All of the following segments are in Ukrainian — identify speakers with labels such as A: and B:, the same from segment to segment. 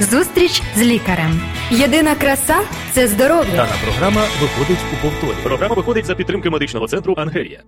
A: Зустріч з лікарем. Єдина краса це здоров'я.
B: Дана програма виходить у повторі. Програма виходить за підтримки медичного центру Ангелія.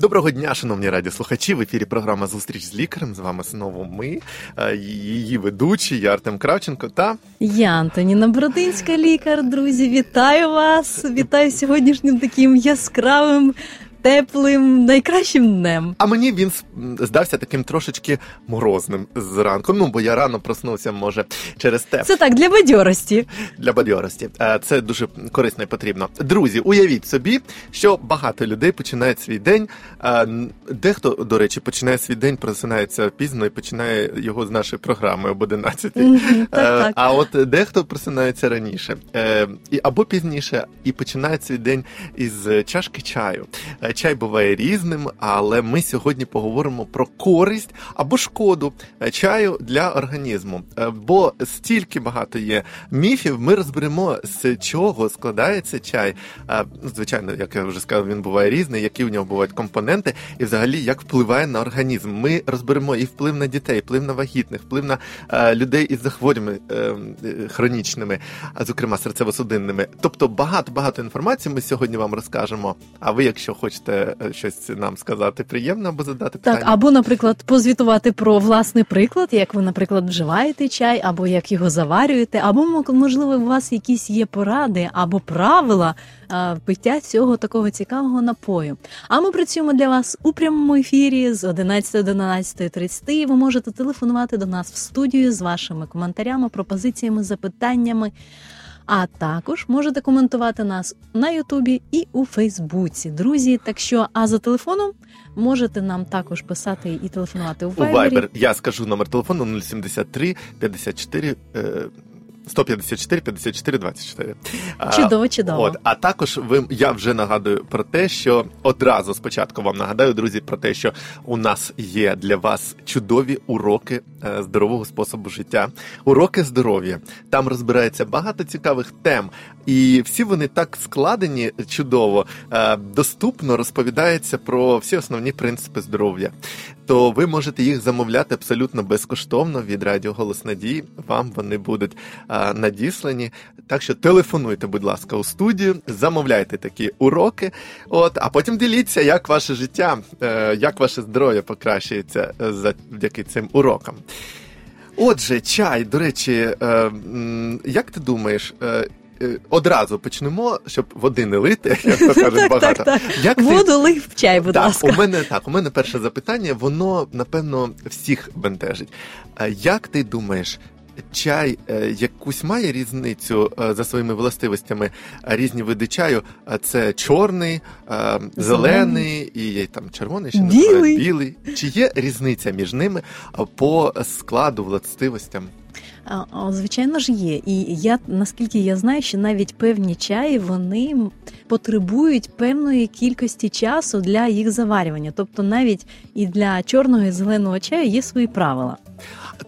C: Доброго дня, шановні радіослухачі. В ефірі програма Зустріч з лікарем. З вами знову ми, е, її ведучі, я Артем Кравченко та
D: Я Антоніна Бродинська, лікар. Друзі, вітаю вас! Вітаю сьогоднішнім таким яскравим теплим, найкращим днем.
C: А мені він здався таким трошечки морозним зранку. Ну бо я рано проснувся, може, через те.
D: Це так для бадьорості.
C: Для бадьорості. Е, це дуже корисно і потрібно. Друзі, уявіть собі, що багато людей починають свій день. Е, дехто, до речі, починає свій день, просинається пізно і починає його з нашої програми об 11.
D: Mm-hmm, так,
C: А от дехто просинається раніше або пізніше, і починає свій день із чашки чаю. Чай буває різним, але ми сьогодні поговоримо про користь або шкоду чаю для організму. Е, бо стільки багато є міфів, ми розберемо, з чого складається чай. Е, звичайно, як я вже сказав, він буває різний, які в нього бувають компоненти, і взагалі як впливає на організм. Ми розберемо і вплив на дітей, вплив на вагітних, вплив на е, людей із захворюваннями хронічними, а зокрема серцево-судинними. Тобто багато багато інформації ми сьогодні вам розкажемо. А ви, якщо хочете хочете е, щось нам сказати приємно або задати питання?
D: Так, або, наприклад, позвітувати про власний приклад, як ви, наприклад, вживаєте чай, або як його заварюєте, або можливо у вас якісь є поради або правила пиття цього такого цікавого напою. А ми працюємо для вас у прямому ефірі з 11 до 11.30. Ви можете телефонувати до нас в студію з вашими коментарями, пропозиціями, запитаннями. А також можете коментувати нас на Ютубі і у Фейсбуці. Друзі, так що, а за телефоном можете нам також писати і телефонувати у Viber.
C: У Viber. Я скажу номер телефону 073 54 154 54 24.
D: Чудово, чудово.
C: От, а також ви я вже нагадую про те, що одразу спочатку вам нагадаю, друзі, про те, що у нас є для вас чудові уроки е, здорового способу життя, уроки здоров'я. Там розбирається багато цікавих тем, і всі вони так складені чудово, е, доступно розповідається про всі основні принципи здоров'я. То ви можете їх замовляти абсолютно безкоштовно від Радіо Голос Надії. Вам вони будуть надіслані. Так що телефонуйте, будь ласка, у студію, замовляйте такі уроки. От, а потім діліться, як ваше життя, е, як ваше здоров'я покращується е, завдяки цим урокам. Отже, чай, до речі, е, як ти думаєш, одразу почнемо, щоб води не лити, як то кажуть багато.
D: Так, Як Воду ти... лив в чай, будь
C: так,
D: ласка.
C: У мене так, у мене перше запитання, воно напевно всіх бентежить. Як ти думаєш, чай е, якусь має різницю е, за своїми властивостями різні види чаю? Це чорний, зелений і є там червоний, ще
D: білий.
C: білий. Чи є різниця між ними по складу властивостям?
D: Звичайно ж є. І я наскільки я знаю, що навіть певні чаї вони потребують певної кількості часу для їх заварювання. Тобто навіть і для чорного і зеленого чаю є свої правила.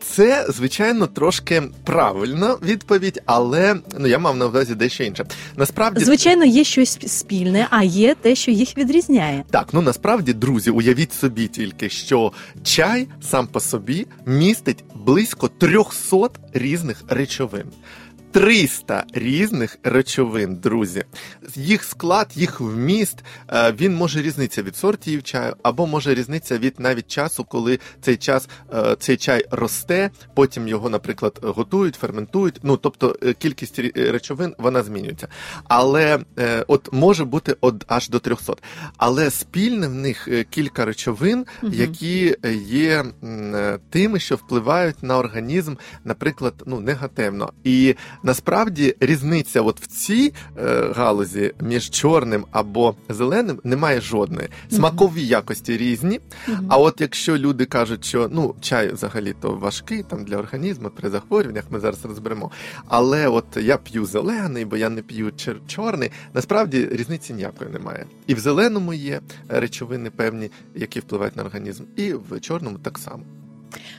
C: Це, звичайно, трошки правильна відповідь, але ну я мав на увазі дещо інше. Насправді,
D: звичайно, є щось спільне, а є те, що їх відрізняє.
C: Так, ну насправді, друзі, уявіть собі тільки, що чай сам по собі містить близько 300 різних речовин. 300 різних речовин, друзі. Їх склад, їх вміст, е, він може різнитися від сортів чаю, або може різнитися від навіть часу, коли цей час е, цей чай росте, потім його, наприклад, готують, ферментують. Ну тобто е, кількість речовин вона змінюється. Але от може бути от аж до 300. Але спільне в них кілька речовин, які є тими, що впливають на організм, наприклад, ну негативно. І Насправді різниця от в цій е, галузі між чорним або зеленим немає жодної. Смакові якості різні. А от якщо люди кажуть, що ну чай взагалі то важкий там для організму при захворюваннях, ми зараз розберемо. Але от я п'ю зелений, бо я не п'ю чорний. Насправді різниці ніякої немає. І в зеленому є речовини певні, які впливають на організм, і в чорному так само.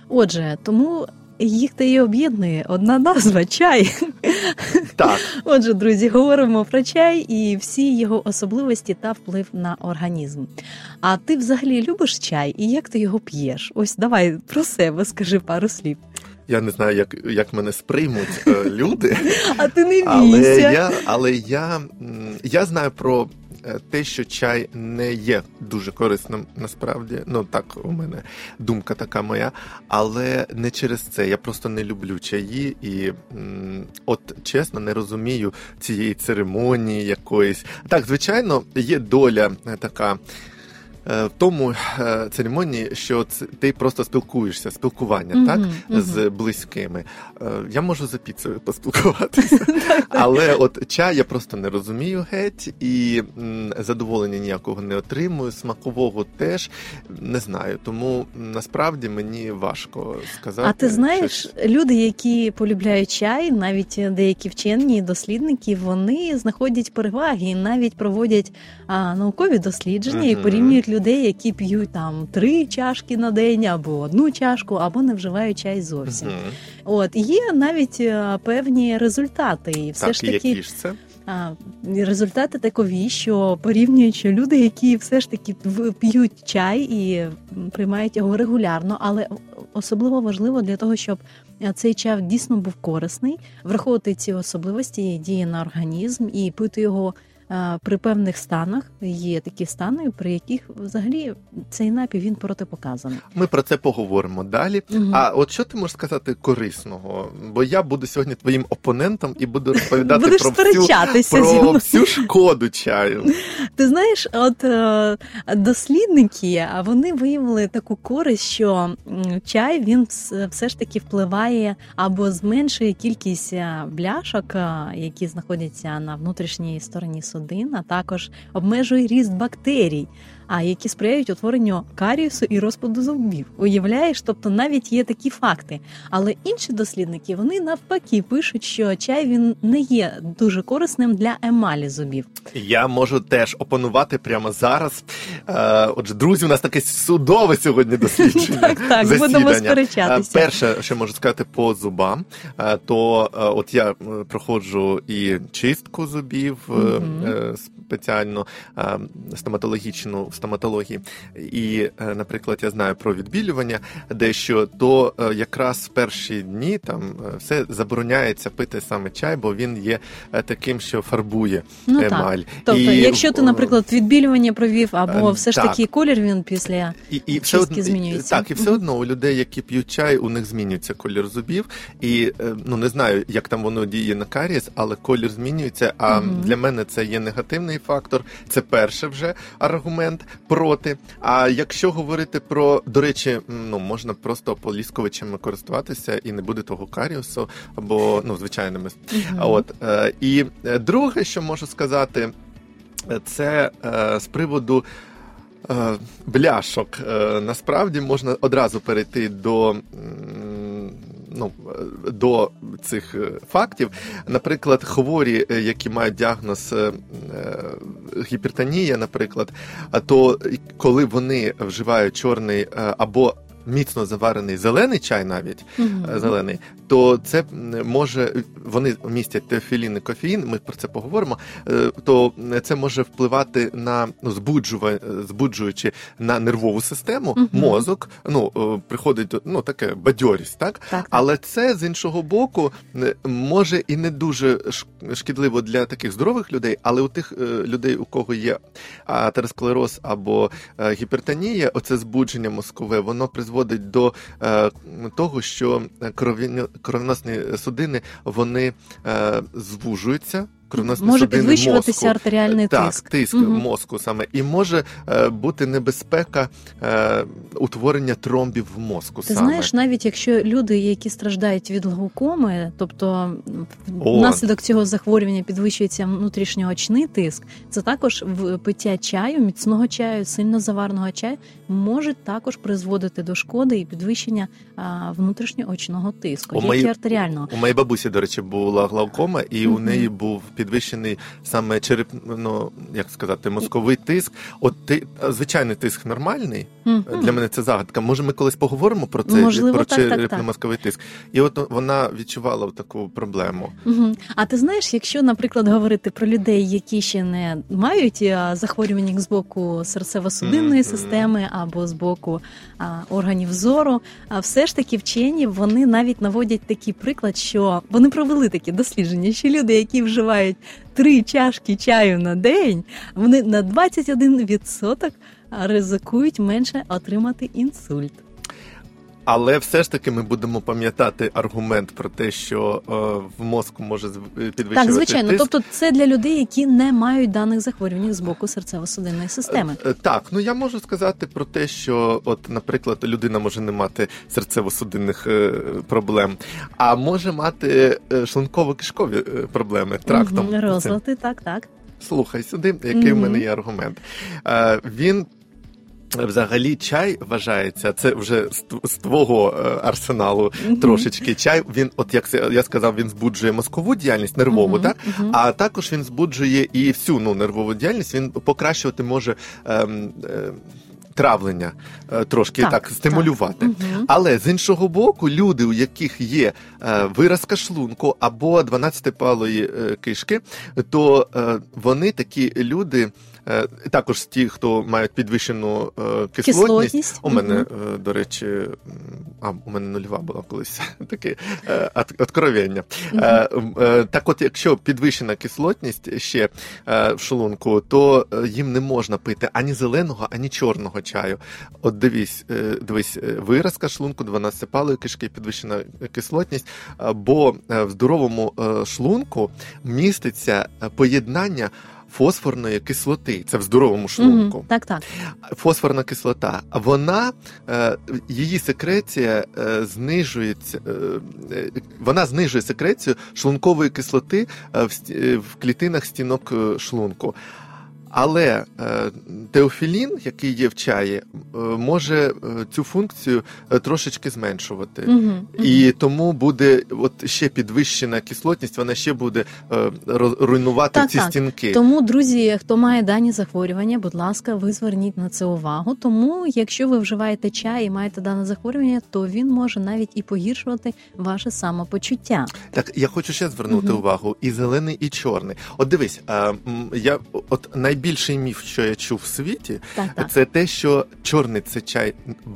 D: Отже, тому їх та й об'єднує одна назва чай.
C: Так.
D: Отже, друзі, говоримо про чай і всі його особливості та вплив на організм. А ти взагалі любиш чай і як ти його п'єш? Ось давай про себе скажи пару слів.
C: Я не знаю, як, як мене сприймуть е, люди,
D: А ти не
C: але я, але я, я знаю про те, що чай не є дуже корисним насправді. Ну так, у мене думка така моя. Але не через це. Я просто не люблю чаї і от чесно не розумію цієї церемонії якоїсь. Так, звичайно, є доля е, така. Е, В тому е, церемонії, що ти просто спілкуєшся, спілкування,
D: Мгм,
C: так
D: мгм.
C: з близькими. Е, Я можу за піцею поспілкуватися, але от чай я просто не розумію геть і задоволення ніякого не отримую. Смакового теж не знаю. Тому насправді мені важко сказати.
D: А ти знаєш,
C: щось.
D: люди, які полюбляють чай, навіть деякі вчені дослідники, вони знаходять переваги і навіть проводять а, наукові дослідження і порівнюють людей, які п'ють там три чашки на день або одну чашку, або не вживають чай зовсім.
C: Мгм.
D: От є навіть е, певні результати, і все
C: так,
D: ж таки
C: які ж це?
D: а, результати такові, що порівнюють, люди, які все ж таки п'ють чай і приймають його регулярно, але особливо важливо для того, щоб е, цей чай дійсно був корисний, враховувати ці особливості дії на організм і пити його. Е, При певних станах є такі стани, при яких взагалі цей напій він протипоказаний.
C: Ми про це поговоримо далі.
D: Мгм.
C: А от що ти можеш сказати корисного? Бо я буду сьогодні твоїм опонентом і буду розповідати
D: Будеш
C: про всю, про всю шкоду чаю.
D: Ти знаєш, от е, дослідники, вони виявили таку користь, що чай він все ж таки впливає або зменшує кількість е, бляшок, які знаходяться на внутрішній стороні судин, а також обмежує ріст бактерій. А які сприяють утворенню каріусу і розпаду зубів. Уявляєш, тобто навіть є такі факти. Але інші дослідники вони навпаки пишуть, що чай він не є дуже корисним для емалі зубів.
C: Я можу теж опанувати прямо зараз. Е, Отже, друзі, у нас таке судове сьогодні дослідження.
D: Так, так,
C: засідання.
D: будемо
C: Е,
D: сперечатися.
C: Перше, що можу сказати по зубам, е, то от я проходжу і чистку зубів спеціально стоматологічну в стоматології. І, е, наприклад, я знаю про відбілювання дещо, то е, якраз в перші дні там е, все забороняється пити саме чай, бо він є таким, що фарбує
D: Ну так. Тобто,
C: І,
D: якщо ти, наприклад, відбілювання провів, або все ж таки колір він після
C: І, і все одно,
D: змінюється.
C: Так, і все одно у людей, які п'ють чай, у них змінюється колір зубів. І ну не знаю, як там воно діє на карієс, але колір змінюється. А
D: Мгм.
C: для мене це є негативний фактор. Це перший вже аргумент проти. А якщо говорити про, до речі, ну можна просто полісковичами користуватися і не буде того каріусу, або ну звичайними. А От е, і е, друге, що можу сказати, це е, з приводу. Бляшок насправді можна одразу перейти до ну, до цих фактів. Наприклад, хворі, які мають діагноз гіпертонія, наприклад, то коли вони вживають чорний е, або міцно заварений зелений чай, навіть mm-hmm. зелений, то це може вони містять теофілін і кофеїн. Ми про це поговоримо. е, То це може впливати на ну збуджува, збуджуючи на нервову систему,
D: Мгм.
C: мозок. Ну е, приходить ну таке бадьорість, так
D: Так, так.
C: але це з іншого боку е, може і не дуже шкідливо для таких здорових людей, але у тих е, людей, у кого є атеросклероз або е, гіпертонія, оце збудження мозкове, воно призводить до е, того, що крові- кровоносні судини вони е, звужуються. Кровоносні
D: Може
C: судини
D: підвищуватися
C: мозку.
D: артеріальний
C: так,
D: тиск.
C: тиск
D: Мгм.
C: мозку саме і може е, бути небезпека е, утворення тромбів в мозку.
D: Ти
C: саме.
D: знаєш, навіть якщо люди, які страждають від глаукоми, тобто
C: О.
D: внаслідок цього захворювання підвищується внутрішньоочний тиск, це також в пиття чаю, міцного чаю, сильно заварного чаю може також призводити до шкоди і підвищення а, внутрішньоочного тиску,
C: У
D: як
C: мої-
D: і артеріального.
C: У моєї бабусі, до речі, була глаукома, і у неї був підвищений саме черепно, як сказати, мозковий тиск. От ти звичайний тиск нормальний.
D: Мгм.
C: Для мене це загадка. Може, ми колись поговоримо про це
D: Можливо,
C: про
D: так, так, так.
C: черепно-мозковий тиск. І от вона відчувала таку проблему.
D: Мгм. А ти знаєш, якщо, наприклад, говорити про людей, які ще не мають захворювання з боку серцево-судинної
C: Мгм.
D: системи або з боку а, органів зору, а все ж таки вчені вони навіть наводять такий приклад, що вони провели такі дослідження, що люди, які вживають три чашки чаю на день, вони на 21% ризикують менше отримати інсульт.
C: Але все ж таки ми будемо пам'ятати аргумент про те, що е, в мозку може з- підвищувати
D: Так, звичайно.
C: тиск.
D: Тобто, це для людей, які не мають даних захворювань з боку серцево-судинної системи.
C: Е, Так, ну я можу сказати про те, що, от, наприклад, людина може не мати серцево-судинних е, проблем, а може мати е, шлунково-кишкові е, проблеми трактом.
D: Мгм, Розлади, так, так.
C: Слухай сюди, який в мене є аргумент. Е, він. Взагалі, чай вважається, це вже з твого е, арсеналу
D: Мгм.
C: трошечки. Чай він, от як я сказав, він збуджує мозкову діяльність, нервову,
D: Мгм,
C: так?
D: мгм.
C: А також він збуджує і всю ну, нервову діяльність, він покращувати може ем, е, травлення е, трошки
D: Так,
C: так, стимулювати.
D: Мгм.
C: Але з іншого боку, люди, у яких є е, виразка шлунку або 12-палої е, кишки, то вони такі люди. Е, Також ті, хто мають підвищену е, кислотність.
D: Кислотність,
C: У мене, е, до речі, а у мене нульова була колись таке откровення. Е, Так, от, якщо підвищена кислотність ще в шлунку, то їм не можна пити ані зеленого, ані чорного чаю. От дивись, дивись, виразка шлунку, 12-палої кишки, підвищена кислотність, бо в здоровому шлунку міститься поєднання. Фосфорної кислоти, це в здоровому шлунку
D: Мгм. Так, так.
C: фосфорна кислота, вона е, її секреція е, знижується, е, вона знижує секрецію шлункової кислоти в, клітинах стінок шлунку. Але е, теофілін, який є в чаї, е, може е, цю функцію трошечки зменшувати.
D: Мгм.
C: І тому буде от ще підвищена кислотність, вона ще буде руйнувати
D: Так,
C: ці
D: так.
C: стінки.
D: Тому, друзі, хто має дані захворювання, будь ласка, ви зверніть на це увагу. Тому, якщо ви вживаєте чай і маєте дане захворювання, то він може навіть і погіршувати ваше самопочуття.
C: Так, я хочу ще звернути
D: Мгм.
C: увагу і зелений, і чорний. От дивись, я от найбільший міф, що я чув в світі,
D: Так, так.
C: це те, що чорний це чай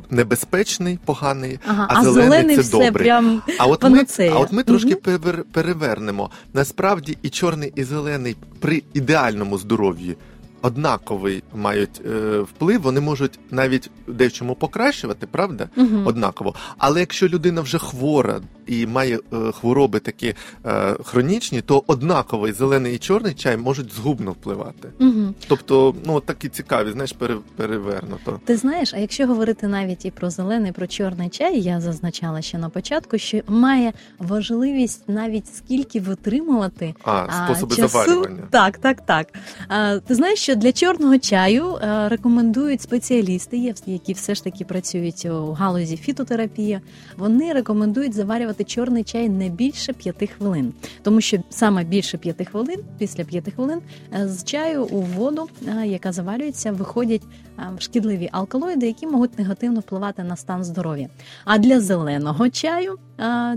C: небезпечний, поганий,
D: Ага,
C: а, зелений, це
D: все
C: добрий.
D: прям
C: А от ми, а от ми трошки
D: угу.
C: перевер- перевернемо. Насправді і чорний, і зелений при ідеальному здоров'ї однаковий мають е, вплив. Вони можуть навіть дечому покращувати, правда?
D: Мгм.
C: Однаково. Але якщо людина вже хвора і має е, хвороби такі е, хронічні, то однаковий зелений і чорний чай можуть згубно впливати.
D: Мгм.
C: Тобто, ну такі цікаві, знаєш, пере, перевернуто.
D: Ти знаєш, а якщо говорити навіть і про зелений, про чорний чай, я зазначала ще на початку, що має важливість навіть скільки витримувати
C: А, способи
D: часу.
C: заварювання.
D: Так, так, так. А, ти знаєш, що для чорного чаю е, рекомендують спеціалісти, які все ж таки працюють у галузі фітотерапії. Вони рекомендують заварювати чорний чай не більше п'яти хвилин, тому що саме більше п'яти хвилин, після п'яти хвилин, е, з чаю у воду, е, яка заварюється, виходять шкідливі алкалоїди, які можуть негативно впливати на стан здоров'я. А для зеленого чаю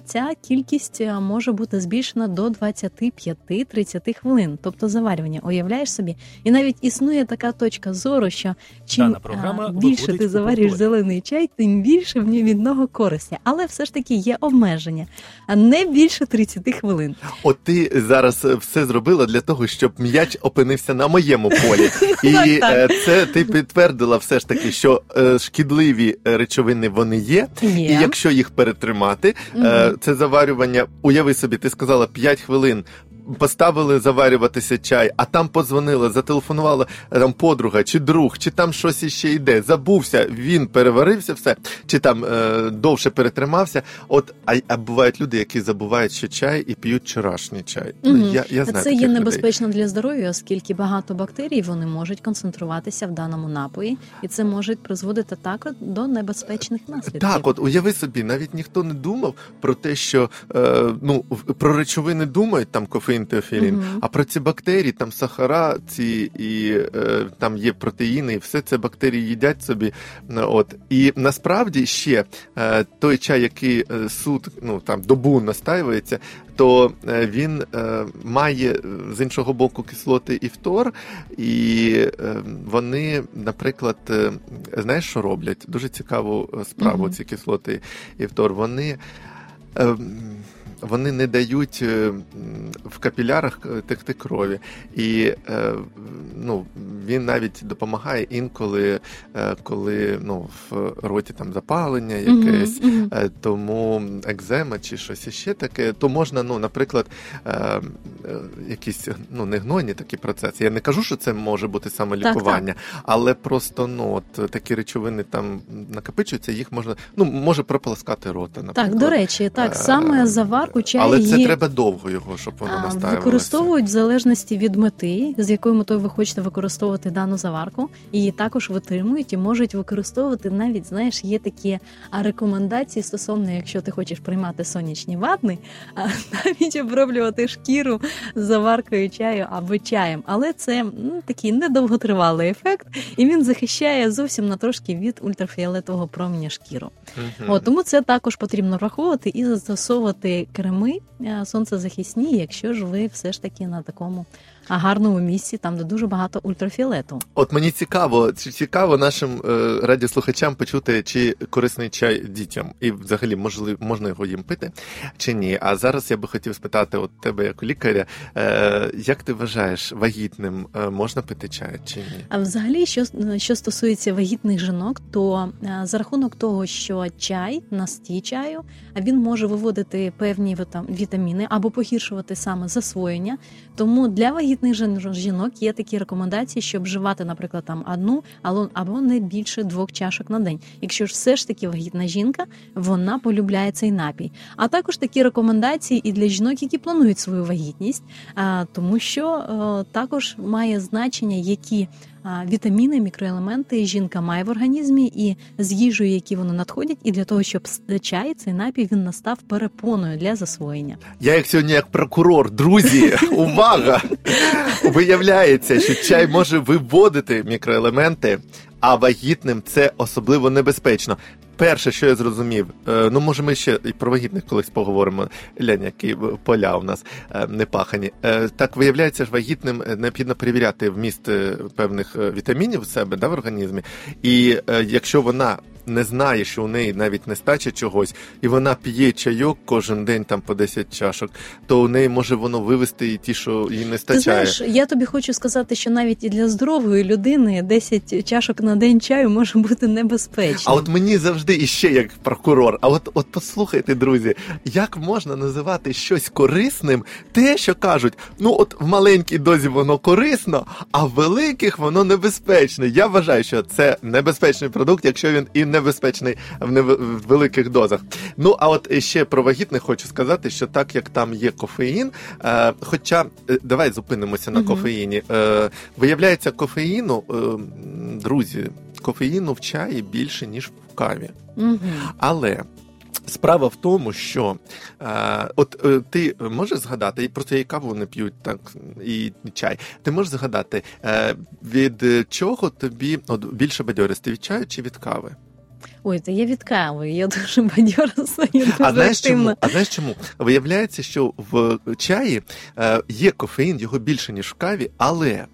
D: ця кількість е, може бути збільшена до 25-30 хвилин, тобто заварювання. Уявляєш собі? І навіть існує така точка зору, що чим
B: програма
D: більше ти заварюєш зелений чай, тим більше в нього від нього користі. Але все ж таки є обмеження, а не більше 30 хвилин.
C: От ти зараз е, все зробила для того, щоб м'яч опинився на моєму полі. І е, це ти підтвердила все ж таки, що шкідливі речовини вони. Є. І якщо їх перетримати, е, це заварювання, уяви собі, ти сказала 5 хвилин. Поставили заварюватися чай, а там подзвонила, зателефонувала там подруга, чи друг, чи там щось іще йде. Забувся, він переварився все, чи там е, довше перетримався. От а, а бувають люди, які забувають, що чай і п'ють вчорашній чай.
D: Мгм.
C: Я, я знаю
D: Це є
C: людей.
D: небезпечно для здоров'я, оскільки багато бактерій вони можуть концентруватися в даному напої, і це може призводити також до небезпечних наслідків.
C: Так, от уяви собі, навіть ніхто не думав про те, що е, ну про речовини думають там кофеїн теофілін.
D: Мгм.
C: А про ці бактерії, там сахара, ці і е, там є протеїни, і все це бактерії їдять собі. От і насправді ще е, той чай, який е, суд, ну там добу настаюється, то е, він е, має е, з іншого боку кислоти і фтор, і е, вони, наприклад, е, знаєш, що роблять? Дуже цікаву справу
D: Мгм.
C: ці кислоти і фтор. Вони. Вони не дають е, в капілярах е, текти крові, і е, ну, він навіть допомагає інколи, коли ну, в роті там запалення якесь. Е, Тому екзема чи щось іще таке, то можна, ну, наприклад, якісь ну, не гнойні такі процеси. Я не кажу, що це може бути саме
D: Так,
C: лікування, але просто ну, от, такі речовини там накопичуються, їх можна, ну, може прополоскати рота, наприклад.
D: Так, до речі, так, саме заварку чаю
C: Але це треба довго його, щоб воно настаювалося.
D: Використовують в залежності від мети, з якою метою ви хочете використовувати дану заварку, її також витримують і можуть використовувати навіть, знаєш, є такі рекомендації стосовно, якщо ти хочеш приймати сонячні ванни, а, навіть оброблювати шкіру заваркою чаю або чаєм. Але це ну, такий недовготривалий ефект, і він захищає зовсім на трошки від ультрафіолетового променя шкіру.
C: Мгм.
D: От, тому це також потрібно враховувати і застосовувати креми е, сонцезахисні, якщо ж ви все ж таки на такому гарному місці, там де дуже багато ультрафіолету.
C: От мені цікаво, чи цікаво нашим е, радіослухачам почути, чи корисний чай дітям, і взагалі можливо можна його їм пити чи ні. А зараз я би хотів спитати от тебе, як лікаря, е, як ти вважаєш, вагітним е, можна пити чай чи ні?
D: А взагалі, що, що стосується вагітних жінок, то е, за рахунок того, що чай, настій чаю, а він може виводити певні вітаміни або погіршувати саме засвоєння. Тому для вагітних жін- жінок є такі рекомендації, щоб вживати, наприклад, там одну або- не більше двох чашок на день. Якщо ж все ж таки вагітна жінка, вона полюбляє цей напій. А також такі рекомендації і для жінок, які планують свою вагітність, тому що е, також має значення, які вітаміни, мікроелементи жінка має в організмі, і з їжею, які вони надходять, і для того, щоб чай, цей напій він настав перепоною для засвоєння.
C: Я як сьогодні як прокурор, друзі, увага! Виявляється, що чай може виводити мікроелементи, а вагітним це особливо небезпечно. Перше, що я зрозумів, е, ну може ми ще і про вагітних колись поговоримо. Лянь, які поля у нас е, не пахані. Е, Так виявляється, ж вагітним необхідно перевіряти вміст певних вітамінів в себе да, в організмі. І якщо вона не знає, що у неї навіть нестача чогось, і вона п'є чайок кожен день там по 10 чашок, то у неї може воно вивести і ті, що їй не
D: Ти знаєш, я тобі хочу сказати, що навіть і для здорової людини 10 чашок на день чаю може бути небезпечно.
C: А от мені завжди іще як прокурор. А от, от послухайте, друзі, як можна називати щось корисним, те, що кажуть, ну от в маленькій дозі воно корисно, а в великих воно небезпечне. Я вважаю, що це небезпечний продукт, якщо він і небезпечний в, нев... в великих дозах. Ну а от ще про вагітних хочу сказати, що так як там є кофеїн, е, хоча е, давай зупинимося на кофеїні. Е, виявляється, кофеїну, е, друзі, кофеїну в чаї більше ніж в каві.
D: Угу.
C: Але справа в тому, що е, от е, ти можеш згадати, і просто і каву не п'ють, так і чай. Ти можеш згадати, е, від чого тобі от, більше бадьористи від чаю чи від кави?
D: Ой, та я від кави, я дуже дуже
C: А знаєш чому? А знаєш чому? Виявляється, що в чаї е, є кофеїн, його більше ніж в каві, але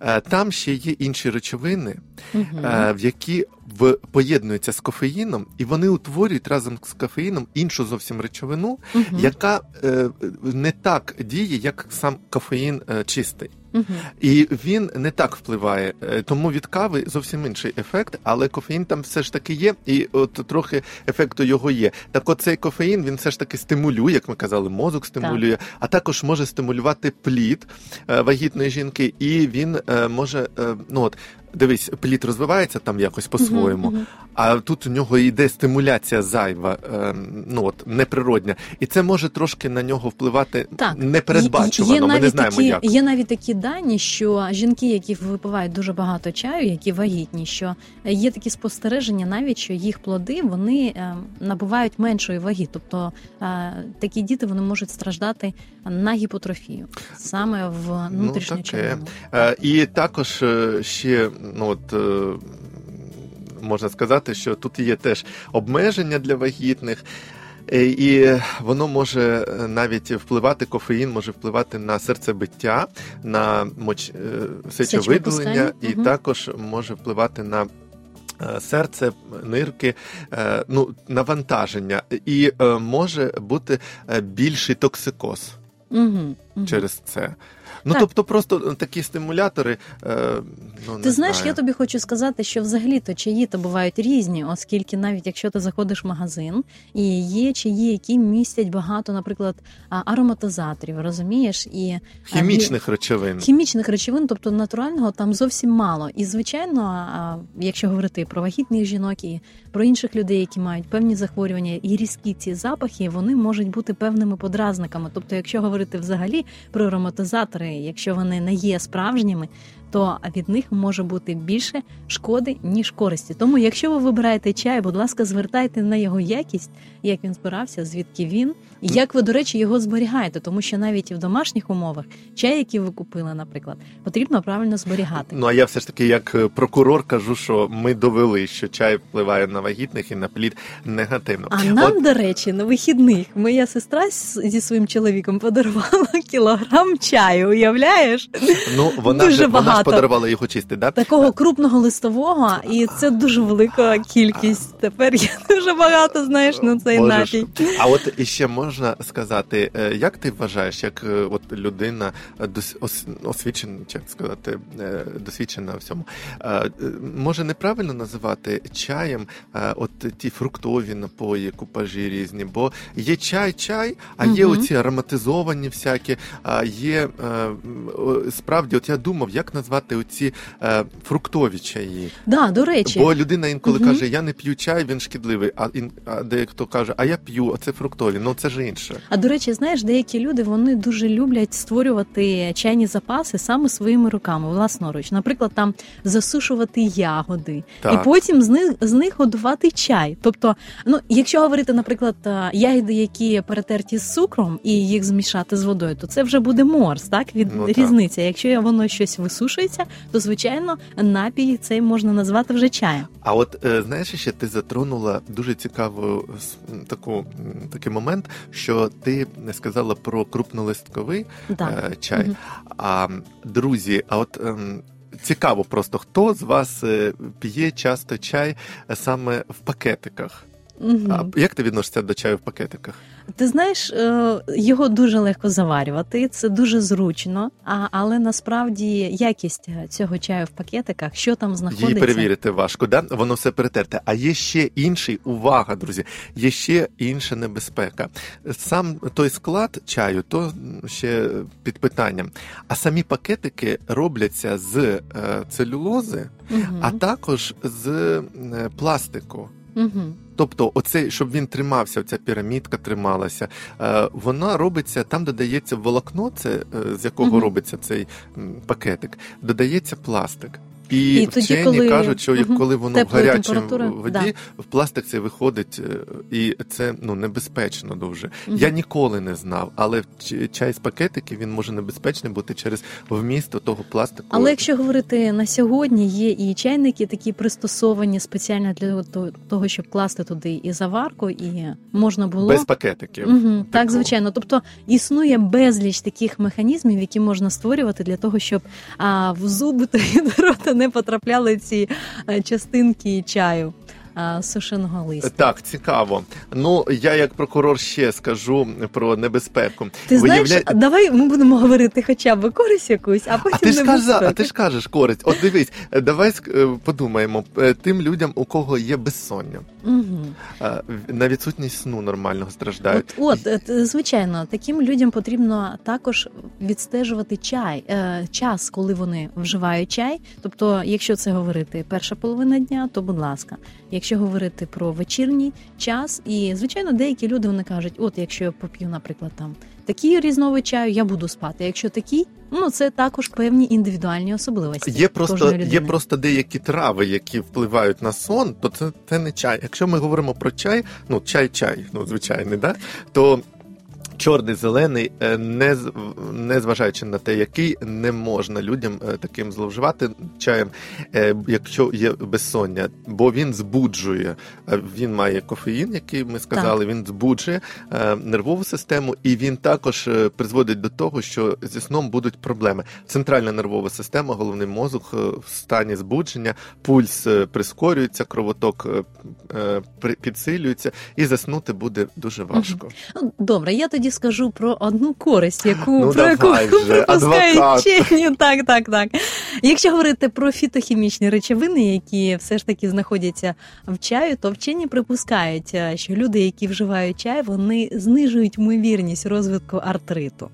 C: е, там ще є інші речовини, е, в які в, поєднуються з кофеїном, і вони утворюють разом з кофеїном іншу зовсім речовину,
D: Мгм.
C: яка не так діє, як сам кофеїн чистий. І він не так впливає. Е, Тому від кави зовсім інший ефект, але кофеїн там все ж таки є, і от трохи ефекту його є. Так от цей кофеїн він все ж таки стимулює, як ми казали, мозок стимулює, а також може стимулювати плід е, вагітної жінки, і він е, може, ну от. Дивись, плід розвивається там якось по-своєму,
D: Мгм, мгм.
C: а тут у нього йде стимуляція зайва, е, ну от неприродня, і це може трошки на нього впливати
D: Так,
C: непередбачувано.
D: Є
C: Ми
D: навіть
C: не знаємо
D: такі,
C: як.
D: Є навіть такі дані, що жінки, які випивають дуже багато чаю, які вагітні, що є такі спостереження, навіть що їх плоди вони е, набувають меншої ваги. Тобто е, такі діти вони можуть страждати на гіпотрофію саме в внутрішньочеревному.
C: Ну, таке. Е, І також ще ну от. Можна сказати, що тут є теж обмеження для вагітних, і воно може е, навіть впливати, кофеїн може впливати на серцебиття, на моч... е, сечовиділення, і
D: угу.
C: також може впливати на е, серце, нирки, е, ну, навантаження, і е, може бути е, більший токсикоз.
D: Угу, угу.
C: через це. Ну,
D: Так.
C: тобто, просто такі стимулятори. Е, ну,
D: Ти знаєш,
C: знаю.
D: я тобі хочу сказати, що взагалі-то чаї то бувають різні, оскільки навіть якщо ти заходиш в магазин і є чаї, які містять багато, наприклад, ароматизаторів, розумієш, і а,
C: хімічних речовин.
D: хімічних речовин, тобто натурального, там зовсім мало. І звичайно, якщо говорити про вагітних жінок і про інших людей, які мають певні захворювання, і різкі ці запахи, вони можуть бути певними подразниками. Тобто, якщо говорити взагалі про ароматизатори, якщо вони не є справжніми. То від них може бути більше шкоди ніж користі. Тому, якщо ви вибираєте чай, будь ласка, звертайте на його якість, як він збирався, звідки він, і як ви, до речі, його зберігаєте, тому що навіть в домашніх умовах чай, який ви купили, наприклад, потрібно правильно зберігати.
C: Ну а я все ж таки, як е, прокурор, кажу, що ми довели, що чай впливає на вагітних і на плід негативно.
D: А нам,
C: От,
D: до речі, на вихідних моя сестра зі своїм чоловіком подарувала кілограм чаю. Уявляєш?
C: ну вона
D: дуже
C: ж вона ж
D: багато.
C: подарувала його чисти, да?
D: Такого крупного листового, і це дуже велика кількість. Тепер я дуже багато знаєш на цей
C: Можеш.
D: напій.
C: А от іще можна сказати, е, як ти вважаєш, як е, от людина е, освічена, як сказати, досвідчена в цьому, е, може неправильно називати чаєм от ті фруктові напої, купажі різні, бо є чай, чай, а є
D: Мгм.
C: оці ароматизовані всякі, а є справді, от я думав, як назвати оці е, фруктові чаї.
D: Да, до речі,
C: Бо людина інколи
D: Мгм.
C: каже, я не п'ю чай, він шкідливий. А, ін, а дехто каже, а я п'ю, а це фруктові. Ну це ж інше.
D: А до речі, знаєш, деякі люди вони дуже люблять створювати чайні запаси саме своїми руками, власноруч. Наприклад, там засушувати ягоди,
C: Так.
D: і потім з них з них годувати чай. Тобто, ну якщо говорити, наприклад, а, ягоди, які перетерті з цукром, і їх змішати з водою, то це вже буде морс, так від
C: Ну, так.
D: різниця. Якщо воно щось висушується, то звичайно напій цей можна назвати вже чаєм.
C: А от е, знаєш, ще ти затронула дуже цікаву таку такий момент, що ти не сказала про крупнолистковий
D: Так.
C: е, чай.
D: Мгм.
C: А друзі, а от. ем, Цікаво просто, хто з вас е, п'є часто чай саме в пакетиках?
D: Мгм.
C: А як ти відносишся до чаю в пакетиках?
D: Ти знаєш, е, його дуже легко заварювати, це дуже зручно, а, але насправді якість цього чаю в пакетиках, що там знаходиться.
C: Її перевірити важко, да? Воно все перетерте. А є ще інший, увага, друзі, є ще інша небезпека. Сам той склад чаю, то ще під питанням. А самі пакетики робляться з е, целюлози,
D: Мгм.
C: а також з е, пластику.
D: Мгм.
C: Тобто, оцей, щоб він тримався, ця пірамідка трималася, е, вона робиться, там додається волокно, це е, з якого
D: Мгм.
C: робиться цей пакетик, додається пластик. І,
D: І тоді,
C: вчені
D: коли-
C: кажуть, що
D: Мгм.
C: коли воно в гарячій воді,
D: да.
C: в пластик це виходить, е, і це ну небезпечно дуже.
D: Мгм.
C: Я ніколи не знав, але чай з пакетиків він може небезпечний бути через вміст того пластику.
D: Але якщо говорити на сьогодні, є і чайники такі пристосовані спеціально для того, щоб класти туди і заварку, і можна було
C: без пакетиків.
D: Угу, так, звичайно. Тобто існує безліч таких механізмів, які можна створювати для того, щоб а, в зуби та рота не потрапляли ці частинки чаю сушеного листя.
C: Так, цікаво. Ну я як прокурор ще скажу про небезпеку.
D: Ти знаєш, давай ми будемо говорити хоча б користь якусь, а потім
C: А ти ж кажа, а ти ж кажеш користь. От дивись, е, давай е, подумаємо е, тим людям, у кого є безсоння,
D: Угу.
C: е, на відсутність сну нормального страждають.
D: От, от, е, звичайно, таким людям потрібно також відстежувати чай, е, час, коли вони вживають чай. Тобто, якщо це говорити перша половина дня, то будь ласка. Якщо говорити про вечірній час, і звичайно, деякі люди вони кажуть: от якщо я поп'ю, наприклад, там такий різновид чаю, я буду спати. Якщо такий, ну це також певні індивідуальні особливості.
C: Є просто, є просто деякі трави, які впливають на сон, то це, це не чай. Якщо ми говоримо про чай, ну чай-чай, ну звичайний, да? то чорний, зелений, е, не, не зважаючи на те, який, не можна людям е, таким зловживати чаєм, е, якщо є безсоння, бо він збуджує. Він має кофеїн, який ми сказали, він збуджує нервову систему, і він також призводить до того, що зі сном будуть проблеми. Центральна нервова система, головний мозок в стані збудження, пульс прискорюється, кровоток підсилюється, і заснути буде дуже важко.
D: Ну, Добре, я тоді скажу про одну користь, яку
C: Ну,
D: про яку
C: вже,
D: припускають вчені. Так, так, так. Якщо говорити про фітохімічні речовини, які все ж таки знаходяться в чаю, то вчені припускають, е, що люди, які вживають чай, вони знижують ймовірність розвитку артриту.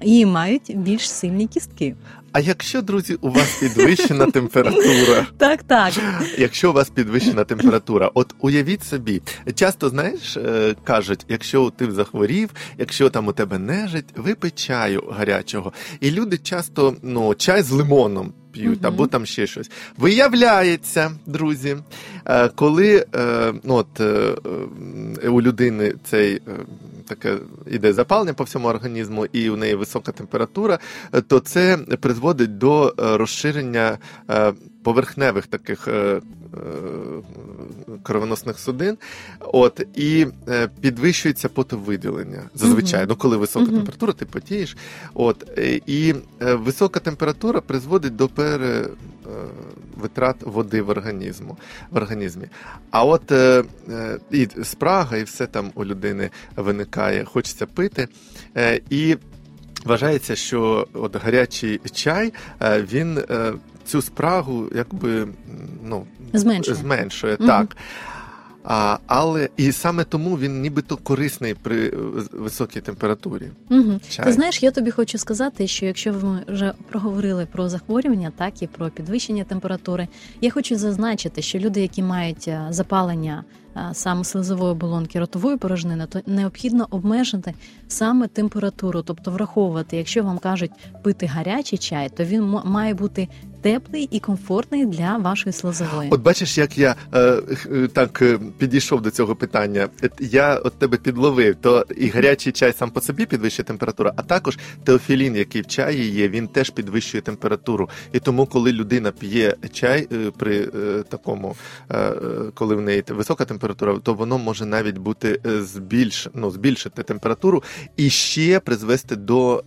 D: І мають більш сильні кістки.
C: А якщо, друзі, у вас підвищена температура,
D: Так, так.
C: якщо у вас підвищена температура, от уявіть собі, часто знаєш, е, кажуть, якщо ти захворів, якщо там у тебе нежить, випий чаю гарячого. І люди часто ну, чай з лимоном. П'ють
D: угу.
C: або там ще щось. Виявляється, друзі, е, коли е, ну, от, е, у людини цей таке іде запалення по всьому організму, і у неї висока температура, то це призводить до розширення поверхневих таких кровоносних судин, от і е, підвищується потовиділення. Зазвичай,
D: Мгм.
C: ну коли висока
D: Мгм.
C: температура, ти потієш. От е, і е, висока температура призводить до пере. е, Витрат води в організму в організмі. А от і спрага, і все там у людини виникає, хочеться пити. Е, і вважається, що от гарячий чай е, він е, цю спрагу якби ну,
D: Зменшує.
C: зменшує
D: угу.
C: так. А, але і саме тому він нібито корисний при е, високій температурі.
D: Угу.
C: Чай.
D: Ти знаєш, я тобі хочу сказати, що якщо ми вже проговорили про захворювання, так і про підвищення температури, я хочу зазначити, що люди, які мають е, запалення е, саме слизової оболонки ротової порожнини, то необхідно обмежити саме температуру, тобто враховувати, якщо вам кажуть пити гарячий чай, то він має бути теплий і комфортний для вашої слизової.
C: От бачиш, як я е, е, так е, підійшов до цього питання. Е, Я от тебе підловив, то і гарячий чай сам по собі підвищує температуру, а також теофілін, який в чаї є, він теж підвищує температуру. І тому, коли людина п'є чай при е, такому, е, коли в неї висока температура, то воно може навіть бути збільш, ну, збільшити температуру і ще призвести до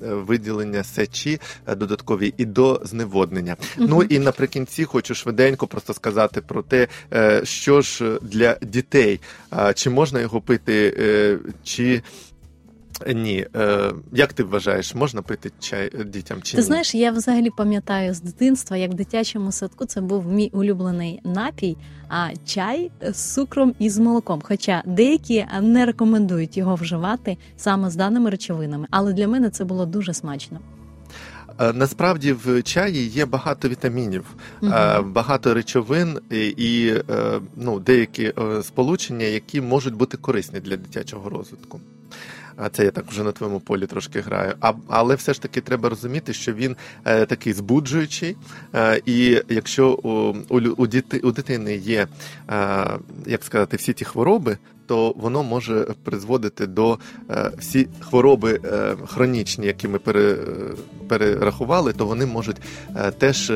C: виділення сечі додаткові і до зневоднення. Ну і наприкінці хочу швиденько просто сказати про те, е, що ж для дітей, чи можна його пити, е, чи ні. Е, Як ти вважаєш, можна пити чай е, дітям чи
D: Ти
C: ні?
D: знаєш, я взагалі пам'ятаю з дитинства, як в дитячому садку це був мій улюблений напій, а чай з цукром і з молоком. Хоча деякі не рекомендують його вживати саме з даними речовинами, але для мене це було дуже смачно.
C: Е, Насправді в чаї є багато вітамінів, е, багато речовин і, і е, ну, деякі сполучення, які можуть бути корисні для дитячого розвитку. А це я так вже на твоєму полі трошки граю. А, але все ж таки треба розуміти, що він е, такий збуджуючий. Е, і якщо у, у, у, діти, у дитини є, е, як сказати, всі ті хвороби, то воно може призводити до е, всі хвороби е, хронічні, які ми пере, перерахували, то вони можуть е, теж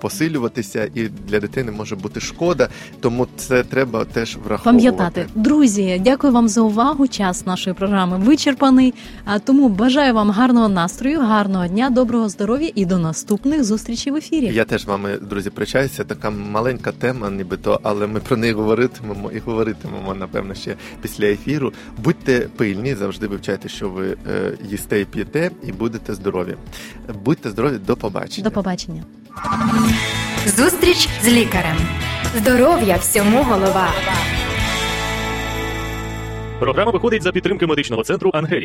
C: посилюватися, і для дитини може бути шкода. Тому це треба теж враховувати.
D: Пам'ятати, друзі, дякую вам за увагу. Час нашої програми вичерпаний. А тому бажаю вам гарного настрою, гарного дня, доброго здоров'я і до наступних зустрічей в ефірі.
C: Я теж вами, друзі, причаюся. Така маленька тема, нібито, але ми про неї говоритимемо і говоритимемо, напевно, ще після ефіру. Будьте пильні, завжди вивчайте, що ви е, їсте і п'єте, і будете здорові. Будьте здорові, до побачення.
D: До побачення.
A: Зустріч з лікарем. Здоров'я всьому голова.
B: Програма виходить за підтримки медичного центру Ангелія.